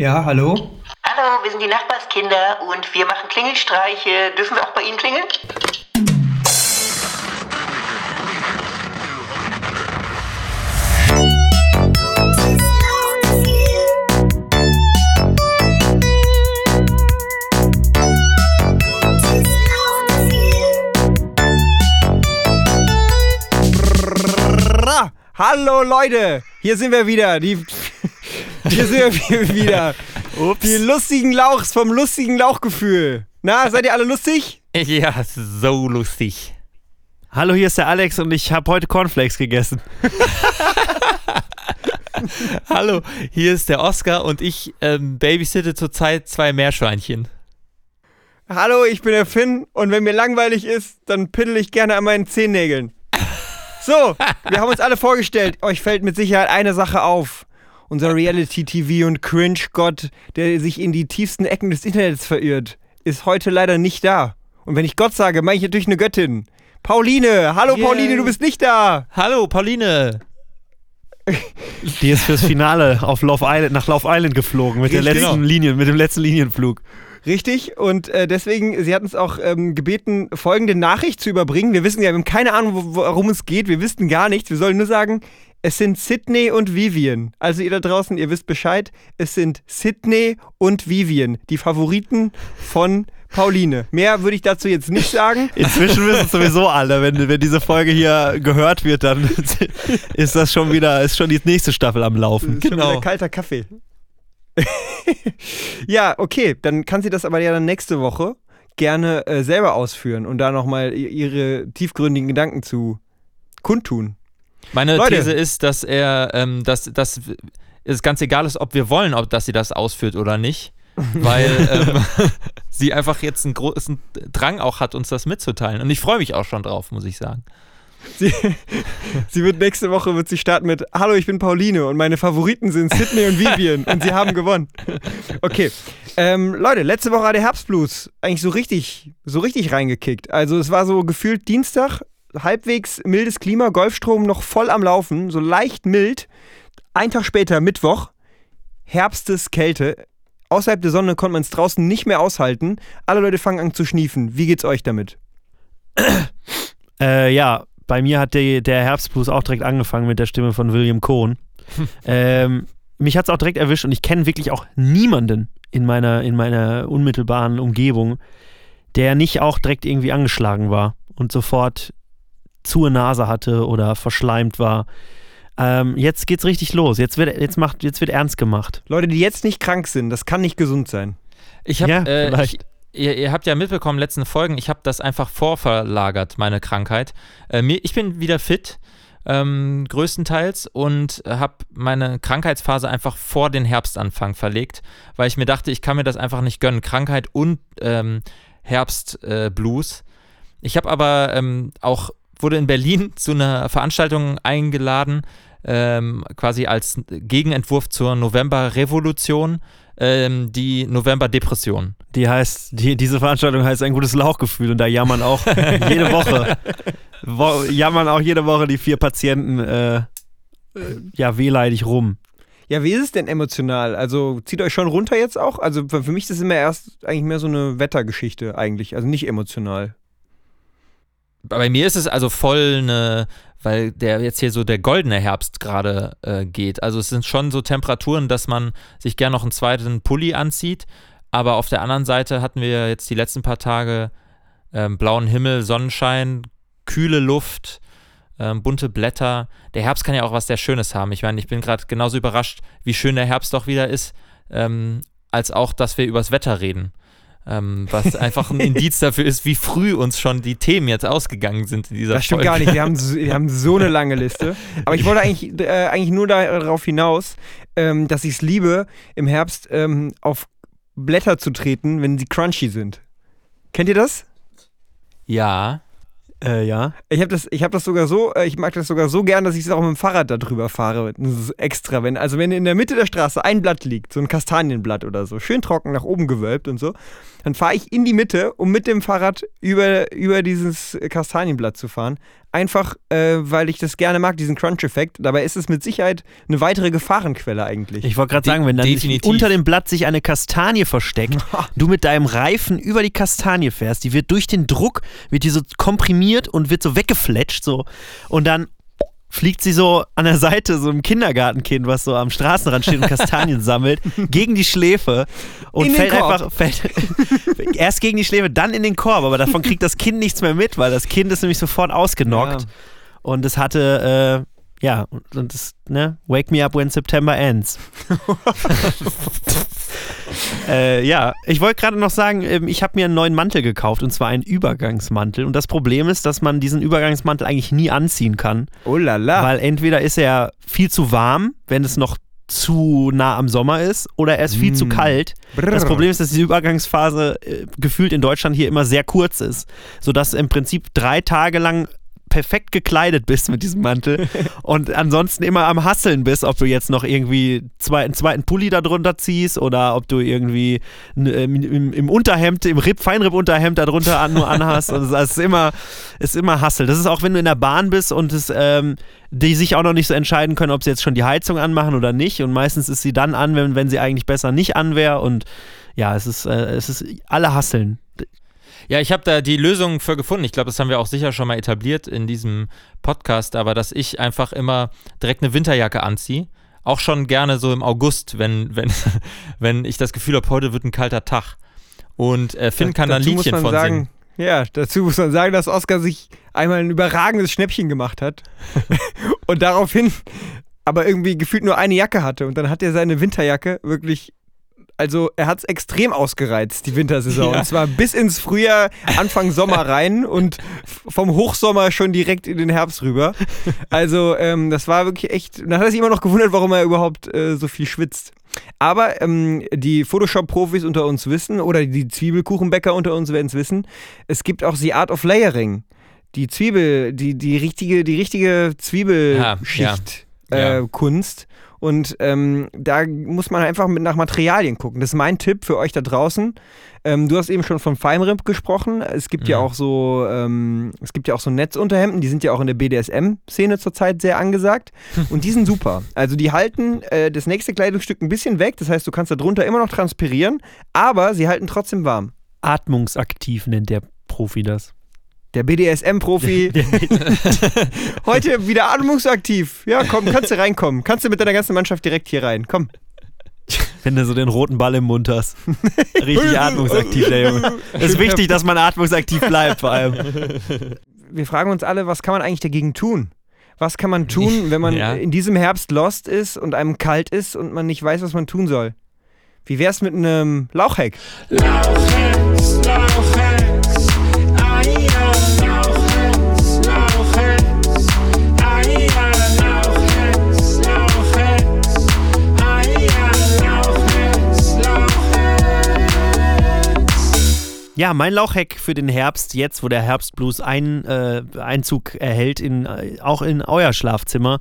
Ja, hallo? Hallo, wir sind die Nachbarskinder und wir machen Klingelstreiche. Dürfen wir auch bei Ihnen klingeln? Hallo Leute, hier sind wir wieder. Die, hier sind wir wieder. Ups. Die lustigen Lauchs vom lustigen Lauchgefühl. Na, seid ihr alle lustig? Ja, so lustig. Hallo, hier ist der Alex und ich habe heute Cornflakes gegessen. Hallo, hier ist der Oscar und ich ähm, babysitte zurzeit zwei Meerschweinchen. Hallo, ich bin der Finn und wenn mir langweilig ist, dann piddel ich gerne an meinen Zehennägeln. So, wir haben uns alle vorgestellt. Euch fällt mit Sicherheit eine Sache auf. Unser Reality-TV und Cringe-Gott, der sich in die tiefsten Ecken des Internets verirrt, ist heute leider nicht da. Und wenn ich Gott sage, meine ich natürlich eine Göttin. Pauline, hallo Yay. Pauline, du bist nicht da. Hallo, Pauline. Die ist fürs Finale auf Love Island, nach Love Island geflogen mit, der letzten Genau. Linien, mit dem letzten Linienflug. Richtig, und äh, deswegen, sie hat uns auch ähm, gebeten, folgende Nachricht zu überbringen. Wir wissen ja, wir haben keine Ahnung, wo- worum es geht. Wir wissen gar nichts. Wir sollen nur sagen, es sind Sydney und Vivian. Also ihr da draußen, ihr wisst Bescheid. Es sind Sydney und Vivian, die Favoriten von Pauline. Mehr würde ich dazu jetzt nicht sagen. Inzwischen wissen es sowieso alle, wenn, wenn diese Folge hier gehört wird, dann ist das schon wieder, ist schon die nächste Staffel am Laufen. Genau. kalter Kaffee. ja, okay, dann kann sie das aber ja dann nächste Woche gerne äh, selber ausführen und da nochmal ihre tiefgründigen Gedanken zu kundtun. Meine Leute. These ist, dass er, ähm, dass, dass es ganz egal ist, ob wir wollen, ob dass sie das ausführt oder nicht. Weil ähm, sie einfach jetzt einen großen Drang auch hat, uns das mitzuteilen. Und ich freue mich auch schon drauf, muss ich sagen. Sie, sie wird nächste Woche wird sie starten mit Hallo, ich bin Pauline und meine Favoriten sind Sydney und Vivian und sie haben gewonnen. Okay. Ähm, Leute, letzte Woche hat der Herbstblues eigentlich so richtig, so richtig reingekickt. Also es war so gefühlt Dienstag, halbwegs mildes Klima, Golfstrom noch voll am Laufen, so leicht mild. Ein Tag später, Mittwoch, Herbstes Kälte. Außerhalb der Sonne konnte man es draußen nicht mehr aushalten. Alle Leute fangen an zu schniefen. Wie geht's euch damit? Äh, ja, bei mir hat der, der Herbstblues auch direkt angefangen mit der Stimme von William Cohn. ähm, mich hat es auch direkt erwischt und ich kenne wirklich auch niemanden in meiner, in meiner unmittelbaren Umgebung, der nicht auch direkt irgendwie angeschlagen war und sofort zur Nase hatte oder verschleimt war. Ähm, jetzt geht's richtig los. Jetzt wird, jetzt macht, jetzt wird ernst gemacht. Leute, die jetzt nicht krank sind, das kann nicht gesund sein. Ich habe, Ja, äh, ich, ihr, ihr habt ja mitbekommen, letzten Folgen, ich habe das einfach vorverlagert, meine Krankheit. Äh, mir, ich bin wieder fit, ähm, größtenteils, und habe meine Krankheitsphase einfach vor den Herbstanfang verlegt, weil ich mir dachte, ich kann mir das einfach nicht gönnen. Krankheit und ähm, Herbstblues. Äh, Blues. ich habe aber ähm, auch, wurde in Berlin zu einer Veranstaltung eingeladen, ähm, quasi als Gegenentwurf zur November-Revolution, ähm, die November-Depression. Die heißt, die, diese Veranstaltung heißt ein gutes Lauchgefühl und da jammern auch jede Woche, wo, jammern auch jede Woche die vier Patienten äh, äh, ja wehleidig rum. Ja, wie ist es denn emotional? Also zieht euch schon runter jetzt auch? Also für, für mich ist das immer erst eigentlich mehr so eine Wettergeschichte eigentlich, also nicht emotional. Bei mir ist es also voll eine, weil der jetzt hier so der goldene Herbst gerade äh, geht. Also es sind schon so Temperaturen, dass man sich gern noch einen zweiten Pulli anzieht. Aber auf der anderen Seite hatten wir jetzt die letzten paar Tage ähm, blauen Himmel, Sonnenschein, kühle Luft, ähm, bunte Blätter. Der Herbst kann ja auch was sehr Schönes haben. Ich meine, ich bin gerade genauso überrascht, wie schön der Herbst doch wieder ist, ähm, als auch, dass wir übers Wetter reden. Ähm, was einfach ein Indiz dafür ist, wie früh uns schon die Themen jetzt ausgegangen sind in dieser Das stimmt Folge. gar nicht, wir haben, so, wir haben so eine lange Liste. Aber ich wollte eigentlich, äh, eigentlich nur darauf hinaus, ähm, dass ich es liebe, im Herbst ähm, auf Blätter zu treten, wenn sie crunchy sind. Kennt ihr das? Ja. Äh, ja. Ich habe das, hab das sogar so, äh, ich mag das sogar so gern, dass ich es auch mit dem Fahrrad da drüber fahre. Das ist extra, wenn, also wenn in der Mitte der Straße ein Blatt liegt, so ein Kastanienblatt oder so, schön trocken nach oben gewölbt und so, dann fahre ich in die Mitte, um mit dem Fahrrad über, über dieses Kastanienblatt zu fahren. Einfach äh, weil ich das gerne mag, diesen Crunch-Effekt. Dabei ist es mit Sicherheit eine weitere Gefahrenquelle eigentlich. Ich wollte gerade De- sagen, wenn dann sich unter dem Blatt sich eine Kastanie versteckt, du mit deinem Reifen über die Kastanie fährst, die wird durch den Druck, wird die so komprimiert und wird so weggefletscht so und dann fliegt sie so an der Seite so einem Kindergartenkind, was so am Straßenrand steht und Kastanien sammelt, gegen die Schläfe und fällt Korb. einfach fällt erst gegen die Schläfe, dann in den Korb, aber davon kriegt das Kind nichts mehr mit, weil das Kind ist nämlich sofort ausgenockt Ja. und es hatte äh, ja, und und das, ne, Wake me up when September ends. äh, ja, ich wollte gerade noch sagen, ähm, ich habe mir einen neuen Mantel gekauft und zwar einen Übergangsmantel. Und das Problem ist, dass man diesen Übergangsmantel eigentlich nie anziehen kann, Oh la la. weil entweder ist er viel zu warm, wenn es noch zu nah am Sommer ist, oder er ist viel zu Mm. kalt. Das Problem ist, dass diese Übergangsphase äh, gefühlt in Deutschland hier immer sehr kurz ist, sodass im Prinzip drei Tage lang perfekt gekleidet bist mit diesem Mantel und ansonsten immer am Hasseln bist, ob du jetzt noch irgendwie zwei, einen zweiten Pulli da drunter ziehst oder ob du irgendwie ähm, im, im Unterhemd, im Ripp, Feinripp-Unterhemd da drunter an, nur anhast. Und es ist immer, ist immer Hassel. Das ist auch, wenn du in der Bahn bist und es, ähm, die sich auch noch nicht so entscheiden können, ob sie jetzt schon die Heizung anmachen oder nicht. Und meistens ist sie dann an, wenn, wenn sie eigentlich besser nicht an wäre. Und ja, es ist, äh, es ist alle Hasseln. Ja, ich habe da die Lösung für gefunden. Ich glaube, das haben wir auch sicher schon mal etabliert in diesem Podcast, aber dass ich einfach immer direkt eine Winterjacke anziehe. Auch schon gerne so im August, wenn, wenn, wenn ich das Gefühl habe, heute wird ein kalter Tag. Und äh, Finn kann da ein Liedchen man von sagen, singen. Ja, dazu muss man sagen, dass Oscar sich einmal ein überragendes Schnäppchen gemacht hat und daraufhin aber irgendwie gefühlt nur eine Jacke hatte und dann hat er seine Winterjacke wirklich also er hat es extrem ausgereizt, die Wintersaison. Ja. Und zwar bis ins Frühjahr, Anfang Sommer rein und vom Hochsommer schon direkt in den Herbst rüber. Also ähm, das war wirklich echt, dann hat er sich immer noch gewundert, warum er überhaupt äh, so viel schwitzt. Aber ähm, die Photoshop-Profis unter uns wissen, oder die Zwiebelkuchenbäcker unter uns werden es wissen, es gibt auch die Art of Layering. Die Zwiebel, die, die richtige, die richtige Zwiebelschicht Ja, ja. Äh, Kunst. Und ähm, da muss man einfach mit nach Materialien gucken. Das ist mein Tipp für euch da draußen. Ähm, du hast eben schon von Feinripp gesprochen. Es gibt ja Mhm. auch so, ähm, es gibt ja auch so Netzunterhemden, die sind ja auch in der BDSM-Szene zurzeit sehr angesagt. Und die sind super. Also die halten äh, das nächste Kleidungsstück ein bisschen weg. Das heißt, du kannst da drunter immer noch transpirieren, aber sie halten trotzdem warm. Atmungsaktiv nennt der Profi das. Der BDSM-Profi. Heute wieder atmungsaktiv. Ja, komm, kannst du reinkommen. Kannst du mit deiner ganzen Mannschaft direkt hier rein. Komm. Wenn du so den roten Ball im Mund hast. Richtig atmungsaktiv, der Junge. Es ist wichtig, dass man atmungsaktiv bleibt, vor allem. Wir fragen uns alle, was kann man eigentlich dagegen tun? Was kann man tun, wenn man Ja. in diesem Herbst lost ist und einem kalt ist und man nicht weiß, was man tun soll? Wie wär's mit einem Lauchheck? Lauchhacks, Lauchhacks, Ja, mein Lauchhack für den Herbst, jetzt wo der Herbstblues ein, äh, Einzug erhält, in, äh, auch in euer Schlafzimmer,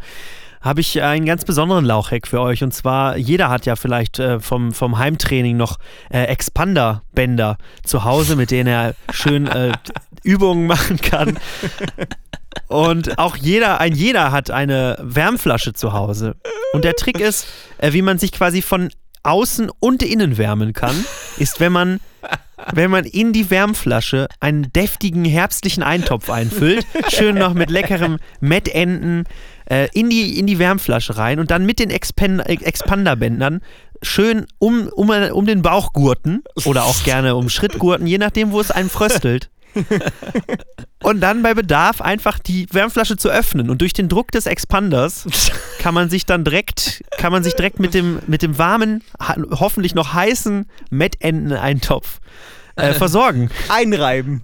habe ich einen ganz besonderen Lauchhack für euch. Und zwar, jeder hat ja vielleicht äh, vom, vom Heimtraining noch äh, Expander-Bänder zu Hause, mit denen er schön äh, Übungen machen kann. Und auch jeder, ein jeder hat eine Wärmflasche zu Hause. Und der Trick ist, äh, wie man sich quasi von außen und innen wärmen kann, ist, wenn man wenn man in die Wärmflasche einen deftigen herbstlichen Eintopf einfüllt, schön noch mit leckerem Mettenten äh, in, die, in die Wärmflasche rein und dann mit den Expan äh, Expanderbändern schön um, um, um den Bauch gurten oder auch gerne um Schrittgurten, je nachdem, wo es einem fröstelt. Und dann bei Bedarf einfach die Wärmflasche zu öffnen und durch den Druck des Expanders kann man sich dann direkt, kann man sich direkt mit dem, mit dem warmen, hoffentlich noch heißen Mettenteneintopf äh, versorgen. Einreiben.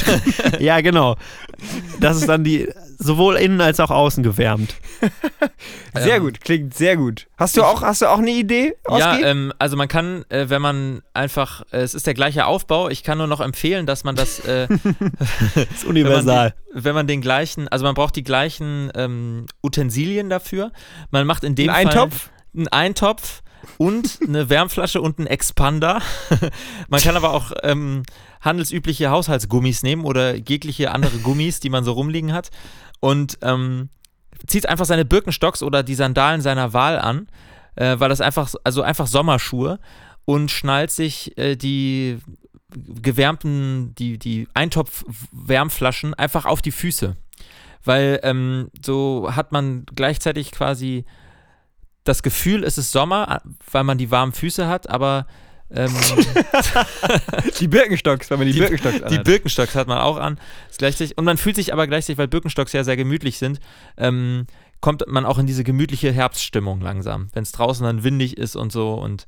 ja, genau. Das ist dann die sowohl innen als auch außen gewärmt. Sehr Ähm, gut, klingt sehr gut. Hast du auch, hast du auch eine Idee, Ja, Oski? ähm, also man kann, äh, wenn man einfach, äh, es ist der gleiche Aufbau, ich kann nur noch empfehlen, dass man das, äh, Das ist wenn, man universal. wenn man den gleichen, also man braucht die gleichen ähm, Utensilien dafür. Man macht in dem Ein Fall Eintopf? einen Eintopf und eine Wärmflasche und einen Expander. man kann aber auch ähm, handelsübliche Haushaltsgummis nehmen oder jegliche andere Gummis, die man so rumliegen hat und ähm, zieht einfach seine Birkenstocks oder die Sandalen seiner Wahl an, äh, weil das einfach, also einfach Sommerschuhe und schnallt sich äh, die gewärmten, die, die Eintopf-Wärmflaschen einfach auf die Füße. Weil ähm, so hat man gleichzeitig quasi das Gefühl, es ist Sommer, weil man die warmen Füße hat, aber ähm, Die Birkenstocks, wenn man die, Die- Birkenstocks die anhat. Birkenstocks hat man auch an. Ist gleichzeitig, und man fühlt sich aber gleichzeitig, weil Birkenstocks ja sehr gemütlich sind, ähm, kommt man auch in diese gemütliche Herbststimmung langsam, wenn es draußen dann windig ist und so und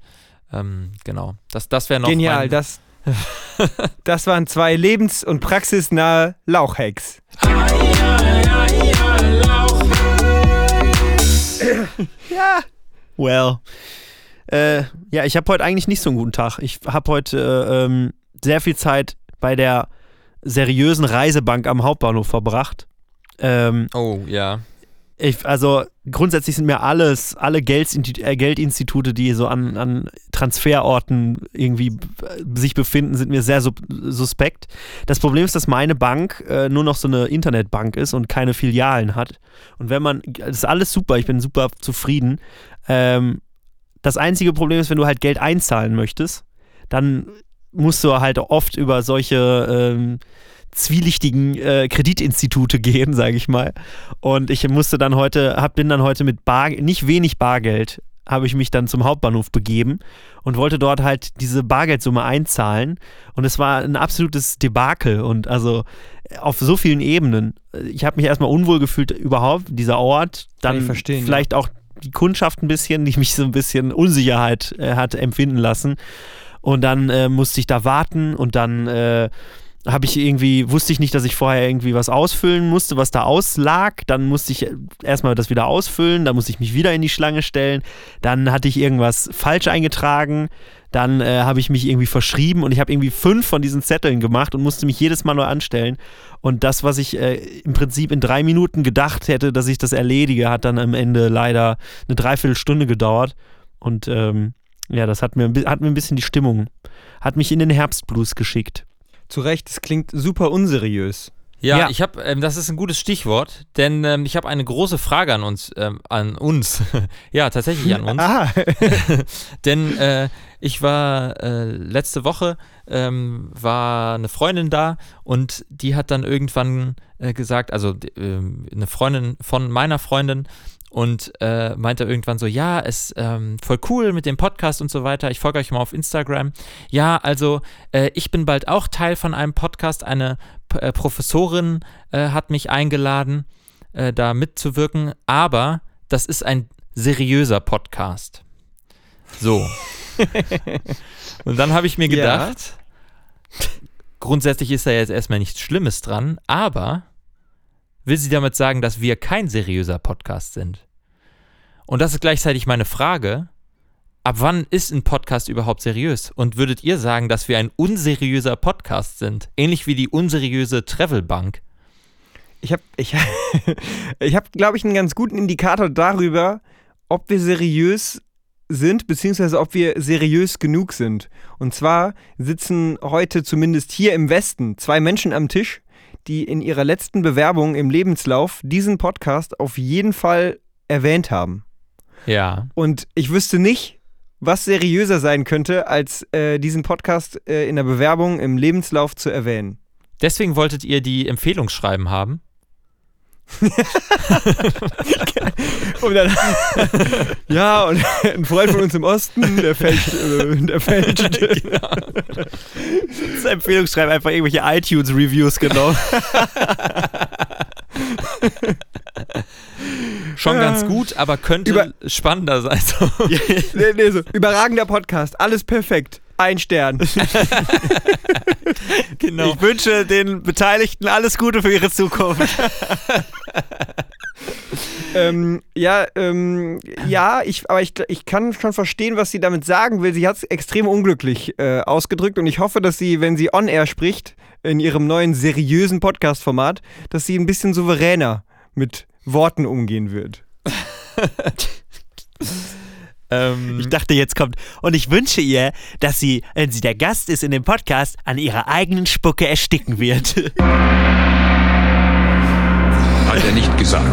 ähm, genau. Das, das wäre noch Genial, mein, das, das waren zwei lebens- und praxisnahe Lauchhacks. Well. Äh, ja, ich habe heute eigentlich nicht so einen guten Tag. Ich habe heute äh, ähm, sehr viel Zeit bei der seriösen Reisebank am Hauptbahnhof verbracht. Ähm, Oh, ja. Ich, also grundsätzlich sind mir alles, alle äh, Geldinstitute, die so an, an Transferorten irgendwie b- sich befinden, sind mir sehr sub suspekt. Das Problem ist, dass meine Bank äh, nur noch so eine Internetbank ist und keine Filialen hat. Und wenn man, das ist alles super, ich bin super zufrieden. Ähm, das einzige Problem ist, wenn du halt Geld einzahlen möchtest, dann musst du halt oft über solche ähm, zwielichtigen äh, Kreditinstitute gehen, sage ich mal. Und ich musste dann heute, hab, bin dann heute mit Bar, nicht wenig Bargeld, habe ich mich dann zum Hauptbahnhof begeben und wollte dort halt diese Bargeldsumme einzahlen. Und es war ein absolutes Debakel und also auf so vielen Ebenen. Ich habe mich erstmal unwohl gefühlt überhaupt, dieser Ort. Dann vielleicht auch die Kundschaft ein bisschen, die mich so ein bisschen Unsicherheit äh, hat empfinden lassen. Und dann äh, musste ich da warten und dann äh, habe ich irgendwie, wusste ich nicht, dass ich vorher irgendwie was ausfüllen musste, was da auslag. Dann musste ich erstmal das wieder ausfüllen, dann musste ich mich wieder in die Schlange stellen. Dann hatte ich irgendwas falsch eingetragen. Dann äh, habe ich mich irgendwie verschrieben und ich habe irgendwie fünf von diesen Zetteln gemacht und musste mich jedes Mal neu anstellen. Und das, was ich äh, im Prinzip in drei Minuten gedacht hätte, dass ich das erledige, hat dann am Ende leider eine Dreiviertelstunde gedauert. Und ähm, ja, das hat mir, hat mir ein bisschen die Stimmung, hat mich in den Herbstblues geschickt. Zu Recht, es klingt super unseriös. Ja, Ja. ich habe, ähm, das ist ein gutes Stichwort, denn ähm, ich habe eine große Frage an uns, ähm, an uns. ja, tatsächlich an uns. Ah, Denn äh, ich war äh, letzte Woche ähm, war eine Freundin da und die hat dann irgendwann äh, gesagt, also ähm, eine Freundin von meiner Freundin und äh, meinte irgendwann so, ja, ist ähm, voll cool mit dem Podcast und so weiter. Ich folge euch mal auf Instagram. Ja, also äh, ich bin bald auch Teil von einem Podcast. Eine P äh, Professorin äh, hat mich eingeladen, äh, da mitzuwirken, aber das ist ein seriöser Podcast. So. Und dann habe ich mir Ja. gedacht, grundsätzlich ist da jetzt erstmal nichts Schlimmes dran, aber will sie damit sagen, dass wir kein seriöser Podcast sind? Und das ist gleichzeitig meine Frage. Ab wann ist ein Podcast überhaupt seriös? Und würdet ihr sagen, dass wir ein unseriöser Podcast sind? Ähnlich wie die unseriöse Travelbank. ich habe, ich, ich hab, glaube ich, einen ganz guten Indikator darüber, ob wir seriös sind, beziehungsweise ob wir seriös genug sind. Und zwar sitzen heute zumindest hier im Westen zwei Menschen am Tisch, die in ihrer letzten Bewerbung im Lebenslauf diesen Podcast auf jeden Fall erwähnt haben. Ja. Und ich wüsste nicht, was seriöser sein könnte, als äh, diesen Podcast äh, in der Bewerbung im Lebenslauf zu erwähnen. Deswegen wolltet ihr die Empfehlungsschreiben haben? Und dann, ja, und ein Freund von uns im Osten, der fälscht, äh, der fälscht. Das Empfehlungsschreiben einfach irgendwelche iTunes-Reviews genommen. Schon Ja. ganz gut, aber könnte Über- spannender sein. So. nee, nee, so. Überragender Podcast, alles perfekt. Ein Stern. genau. Ich wünsche den Beteiligten alles Gute für ihre Zukunft. ähm, ja, ähm, ja, ich, aber ich, ich kann schon verstehen, was sie damit sagen will. Sie hat es extrem unglücklich äh, ausgedrückt und ich hoffe, dass sie, wenn sie on-air spricht, in ihrem neuen seriösen Podcast-Format, dass sie ein bisschen souveräner mit Worten umgehen wird. Ähm, Ich dachte, jetzt kommt. Und ich wünsche ihr, dass sie, wenn sie der Gast ist in dem Podcast, an ihrer eigenen Spucke ersticken wird. Hat er nicht gesagt.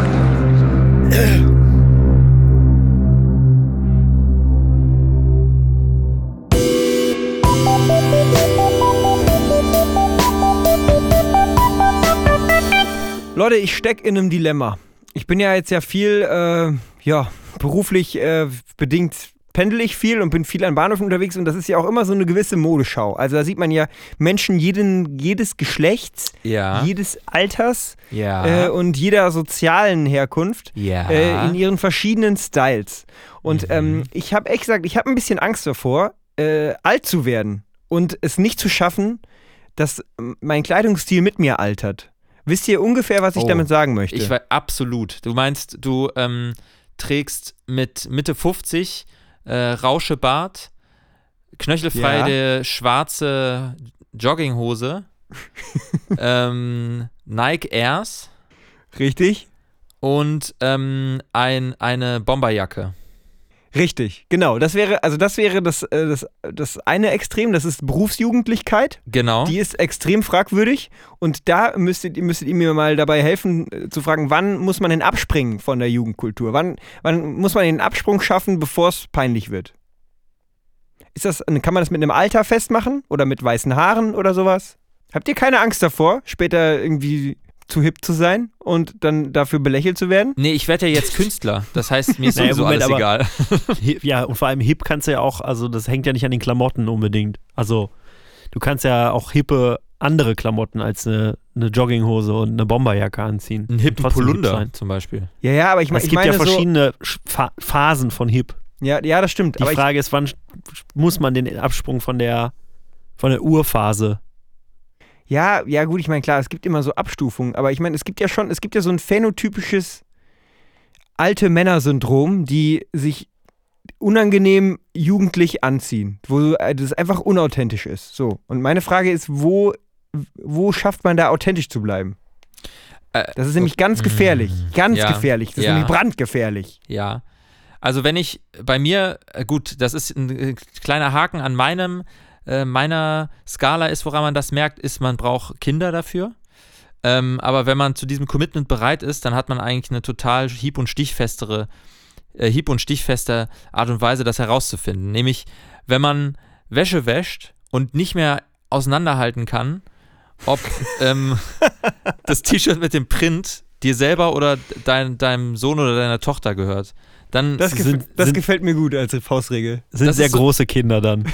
Leute, ich stecke in einem Dilemma. Ich bin ja jetzt ja viel, äh, ja, beruflich äh, bedingt pendel ich viel und bin viel an Bahnhöfen unterwegs und das ist ja auch immer so eine gewisse Modeschau. Also da sieht man ja Menschen jeden, jedes Geschlechts, ja. jedes Alters ja. äh, und jeder sozialen Herkunft ja. äh, in ihren verschiedenen Styles. Und Mhm. ähm, ich habe echt gesagt, ich habe ein bisschen Angst davor, äh, alt zu werden und es nicht zu schaffen, dass mein Kleidungsstil mit mir altert. Wisst ihr ungefähr, was ich Oh, damit sagen möchte? Ich weiß absolut. Du meinst, du ähm, trägst mit Mitte 50 äh, Rauschebart, knöchelfreie schwarze Jogginghose, ähm, Nike Airs Richtig? und ähm, ein, eine Bomberjacke. Richtig, genau. Das wäre, also das wäre das, äh, das, das eine Extrem, das ist Berufsjugendlichkeit. Genau. Die ist extrem fragwürdig und da müsstet, ihr- müsstet ihr mir mal dabei helfen äh, zu fragen, wann muss man denn abspringen von der Jugendkultur? Wann, wann muss man den Absprung schaffen, bevor es peinlich wird? Ist das, kann man das mit einem Alter festmachen oder mit weißen Haaren oder sowas? Habt ihr keine Angst davor, später irgendwie zu hip zu sein und dann dafür belächelt zu werden? Nee, ich werde ja jetzt Künstler. Das heißt, mir ist Naja, sowieso Moment, alles egal. Ja, und vor allem hip kannst du ja auch, also das hängt ja nicht an den Klamotten unbedingt. Also du kannst ja auch hippe andere Klamotten als eine, eine Jogginghose und eine Bomberjacke anziehen. Ein hippen hip Polunder sein. zum Beispiel. Ja, ja, aber ich, mein- Es ich gibt meine ja so, verschiedene Sch- Pha- Phasen von hip. ja, ja, das stimmt. Die ich, Frage ist, wann muss man den Absprung von der von der Urphase? Ja, ja, gut, ich meine, klar, es gibt immer so Abstufungen, aber ich meine, es gibt ja schon, es gibt ja so ein phänotypisches alte Männer-Syndrom, die sich unangenehm jugendlich anziehen, wo äh, das einfach unauthentisch ist. So. Und meine Frage ist, wo, wo schafft man da authentisch zu bleiben? Äh, Das ist nämlich ganz gefährlich. Ganz Ja. gefährlich. Das ist Ja. nämlich brandgefährlich. Ja. Also wenn ich bei mir, äh, gut, das ist ein kleiner Haken an meinem, äh, meiner Skala ist, woran man das merkt, ist, man braucht Kinder dafür. Ähm, aber wenn man zu diesem Commitment bereit ist, dann hat man eigentlich eine total hieb- und stichfestere, äh, hieb- und stichfeste Art und Weise, das herauszufinden. Nämlich, wenn man Wäsche wäscht und nicht mehr auseinanderhalten kann, ob ähm, das T-Shirt mit dem Print dir selber oder dein, deinem Sohn oder deiner Tochter gehört. Dann Das, Sind- das sind- gefällt mir gut als Faustregel. Sind Das sehr so- große Kinder dann.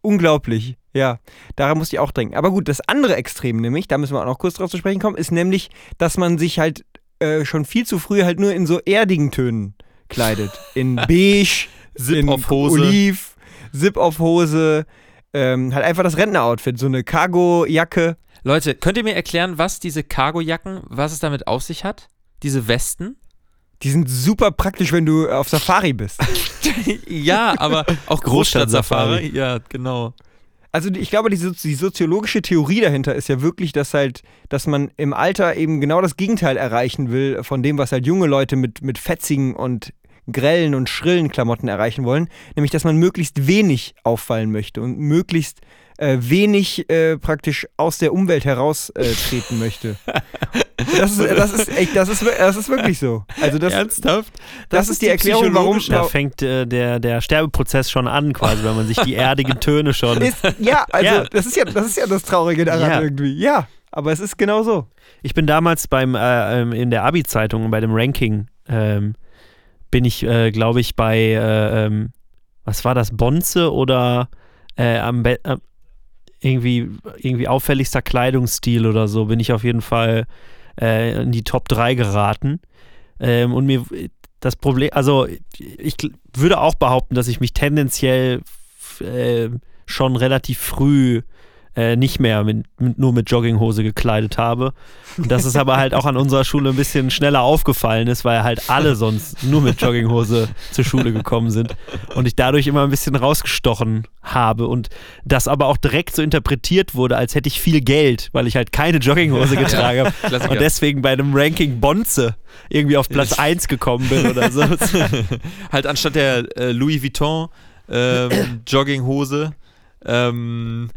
Unglaublich, ja. Daran musste ich auch denken. Aber gut, das andere Extrem nämlich, da müssen wir auch noch kurz drauf zu sprechen kommen, ist nämlich, dass man sich halt äh, schon viel zu früh halt nur in so erdigen Tönen kleidet. In beige, in auf Hose. Oliv, Zip auf Hose, ähm, halt einfach das Rentneroutfit, so eine Cargo-Jacke. Leute, könnt ihr mir erklären, was diese Cargojacken, was es damit auf sich hat? Diese Westen? Die sind super praktisch, wenn du auf Safari bist. ja, aber auch Großstadt-Safari. Ja, genau. Also ich glaube, die, die soziologische Theorie dahinter ist ja wirklich, dass halt, dass man im Alter eben genau das Gegenteil erreichen will von dem, was halt junge Leute mit, mit fetzigen und grellen und schrillen Klamotten erreichen wollen, nämlich dass man möglichst wenig auffallen möchte und möglichst äh, wenig äh, praktisch aus der Umwelt heraustreten äh, treten möchte. Das ist, das, ist echt, das, ist, das ist wirklich so. Also das, Ernsthaft? das, ist die Erklärung, warum, Da fängt äh, der, der Sterbeprozess schon an, quasi, wenn man sich die erdigen Töne schon. ist, ja, also Ja. Das, ist ja, das ist ja das Traurige daran Ja. irgendwie. Ja, aber es ist genau so. Ich bin damals beim äh, ähm, in der Abi-Zeitung bei dem Ranking ähm, bin ich, äh, glaube ich, bei äh, ähm, was war das Bonze oder äh, am Be äh, irgendwie irgendwie auffälligster Kleidungsstil oder so bin ich auf jeden Fall äh, in die Top 3 geraten. Ähm, und mir das Problem, also ich würde auch behaupten, dass ich mich tendenziell äh, schon relativ früh äh, nicht mehr mit, mit, nur mit Jogginghose gekleidet habe. Und dass es aber halt auch an unserer Schule ein bisschen schneller aufgefallen ist, weil halt alle sonst nur mit Jogginghose zur Schule gekommen sind und ich dadurch immer ein bisschen rausgestochen habe und das aber auch direkt so interpretiert wurde, als hätte ich viel Geld, weil ich halt keine Jogginghose getragen habe Klassiker. und deswegen bei einem Ranking Bonze irgendwie auf Platz 1 gekommen bin oder so. halt anstatt der äh, Louis Vuitton ähm, Jogginghose ähm,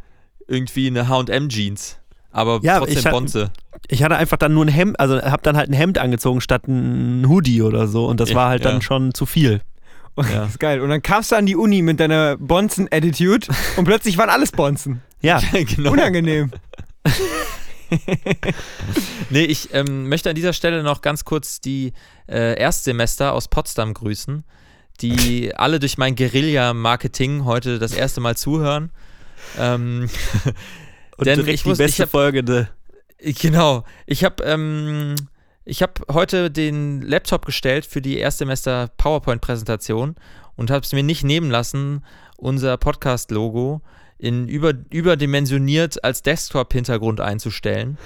irgendwie eine H&M Jeans. Aber Ja, trotzdem ich Bonze. Ich hatte einfach dann nur ein Hemd, also habe dann halt ein Hemd angezogen statt ein Hoodie oder so und das Ja, war halt ja. dann schon zu viel. Und Ja. Das ist geil. Und dann kamst du an die Uni mit deiner Bonzen-Attitude und plötzlich waren alles Bonzen. Ja, genau. Unangenehm. Nee, ich ähm, möchte an dieser Stelle noch ganz kurz die äh, Erstsemester aus Potsdam grüßen, die alle durch mein Guerilla-Marketing heute das erste Mal zuhören. Ähm, und Denn direkt ich die muss- beste ich hab- Folge. Ne? Genau. Ich habe ähm, ich habe heute den Laptop gestellt für die Erstsemester PowerPoint-Präsentation und habe es mir nicht nehmen lassen, unser Podcast-Logo in über, überdimensioniert als Desktop-Hintergrund einzustellen.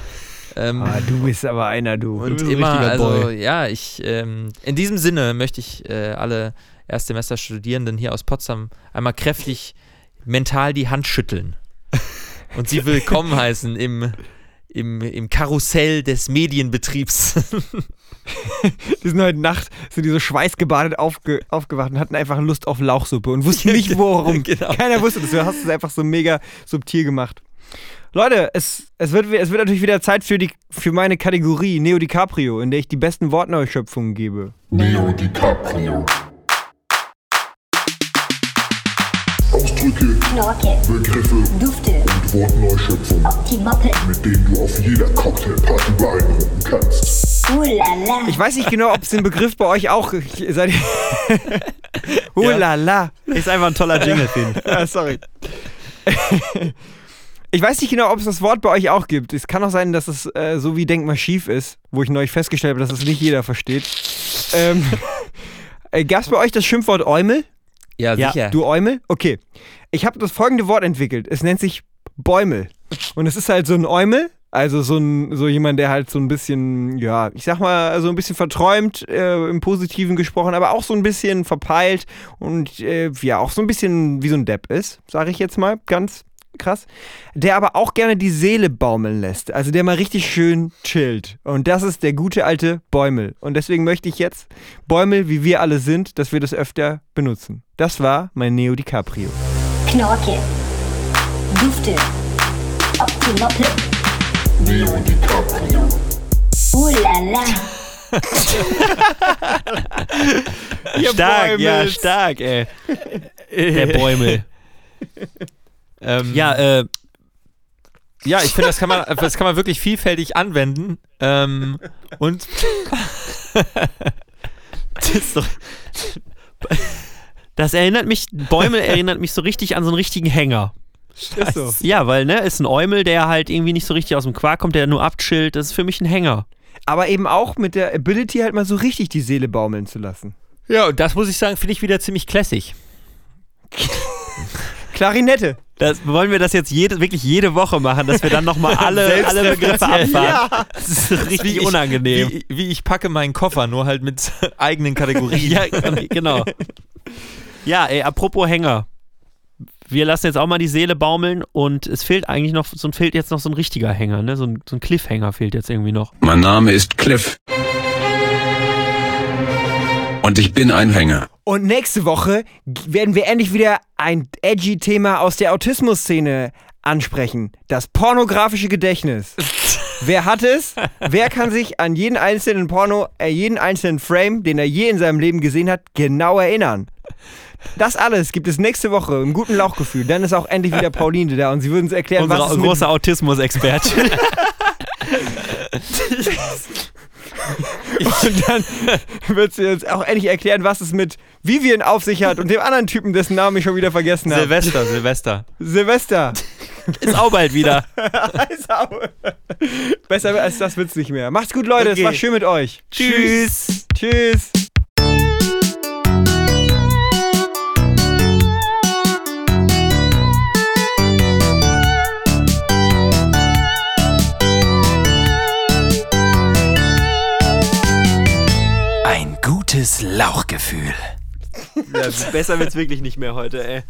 Ähm, Ah, du bist aber einer, du. und ein immer, also Boy. ja, ich, ähm, in diesem Sinne möchte ich äh, alle Erstsemester-Studierenden hier aus Potsdam einmal kräftig mental die Hand schütteln und sie willkommen heißen im, im, im Karussell des Medienbetriebs. Die sind heute Nacht, sind die so schweißgebadet aufge, aufgewacht und hatten einfach Lust auf Lauchsuppe und wussten nicht worum. Genau. Keiner wusste das. Du hast es einfach so mega subtil gemacht. Leute, es, es, wird, es wird natürlich wieder Zeit für, die, für meine Kategorie Neo DiCaprio, in der ich die besten Wortneuschöpfungen gebe. Neo DiCaprio. Ausdrücke, Knorke, Begriffe Dufte, und Wortneuschöpfungen, die Moppe, mit denen du auf jeder Cocktailparty beeindrucken kannst. Ulala, Ich weiß nicht genau, ob es den Begriff bei euch auch. Seid ihr. Hulala. Ist einfach ein toller Jingle, Finn. Ah, sorry. Ich weiß nicht genau, ob es das Wort bei euch auch gibt. Es kann auch sein, dass es äh, so wie Denk mal schief ist, wo ich neulich festgestellt habe, dass es nicht jeder versteht. Ähm, äh, Gab es bei euch das Schimpfwort Eumel? Ja, Ja, sicher. Du Eumel? Okay. Ich habe das folgende Wort entwickelt. Es nennt sich Bäumel. Und es ist halt so ein Eumel. Also so, ein, so jemand, der halt so ein bisschen, ja, ich sag mal, so ein bisschen verträumt, äh, im Positiven gesprochen, aber auch so ein bisschen verpeilt und äh, ja, auch so ein bisschen wie so ein Depp ist, sage ich jetzt mal, ganz krass. Der aber auch gerne die Seele baumeln lässt. Also der mal richtig schön chillt. Und das ist der gute alte Bäumel. Und deswegen möchte ich jetzt Bäumel, wie wir alle sind, dass wir das öfter benutzen. Das war mein Neo DiCaprio. Knorke, Dufte, die Moppe, Neo DiCaprio. Ulala, Stark, ja, Bäumels. stark, ey. Der Bäumel. Ähm, Ja, äh, ja, ich finde, das kann man, das kann man wirklich vielfältig anwenden. Ähm, und das doch. Das erinnert mich, Bäumel erinnert mich so richtig an so einen richtigen Hänger. Ist so. Ja, weil, ne, ist ein Eumel, der halt irgendwie nicht so richtig aus dem Quark kommt, der nur abchillt. Das ist für mich ein Hänger. Aber eben auch mit der Ability halt mal so richtig die Seele baumeln zu lassen. ja, und das muss ich sagen, finde ich wieder ziemlich classig. Klarinette. Das, wollen wir das jetzt jede, wirklich jede Woche machen, dass wir dann nochmal alle, alle Begriffe abfahren? Das ist richtig Wie ich- unangenehm. Wie, wie ich packe meinen Koffer, nur halt mit eigenen Kategorien. ja, genau. Ja, ey, apropos Hänger. Wir lassen jetzt auch mal die Seele baumeln und es fehlt eigentlich noch, so fehlt jetzt noch so ein richtiger Hänger, ne? So ein, so ein Cliffhanger fehlt jetzt irgendwie noch. Mein Name ist Cliff. Und ich bin ein Hänger. Und nächste Woche werden wir endlich wieder ein edgy Thema aus der Autismus-Szene ansprechen. Das pornografische Gedächtnis. Wer hat es? Wer kann sich an jeden einzelnen Porno, äh, jeden einzelnen Frame, den er je in seinem Leben gesehen hat, genau erinnern? Das alles gibt es nächste Woche im guten Lauchgefühl. Dann ist auch endlich wieder Pauline da und sie würden uns erklären, was Unsere es mit große Autismus-Expertin. Und dann wird sie uns auch endlich erklären, was es mit Vivian auf sich hat und dem anderen Typen, dessen Namen ich schon wieder vergessen habe. Silvester, Silvester. Silvester. Ist auch bald wieder. Besser als das wird's nicht mehr. Macht's gut, Leute. Es Okay. war schön mit euch. Tschüss. Tschüss. Gutes Lauchgefühl. Ja, besser wird's wirklich nicht mehr heute, ey.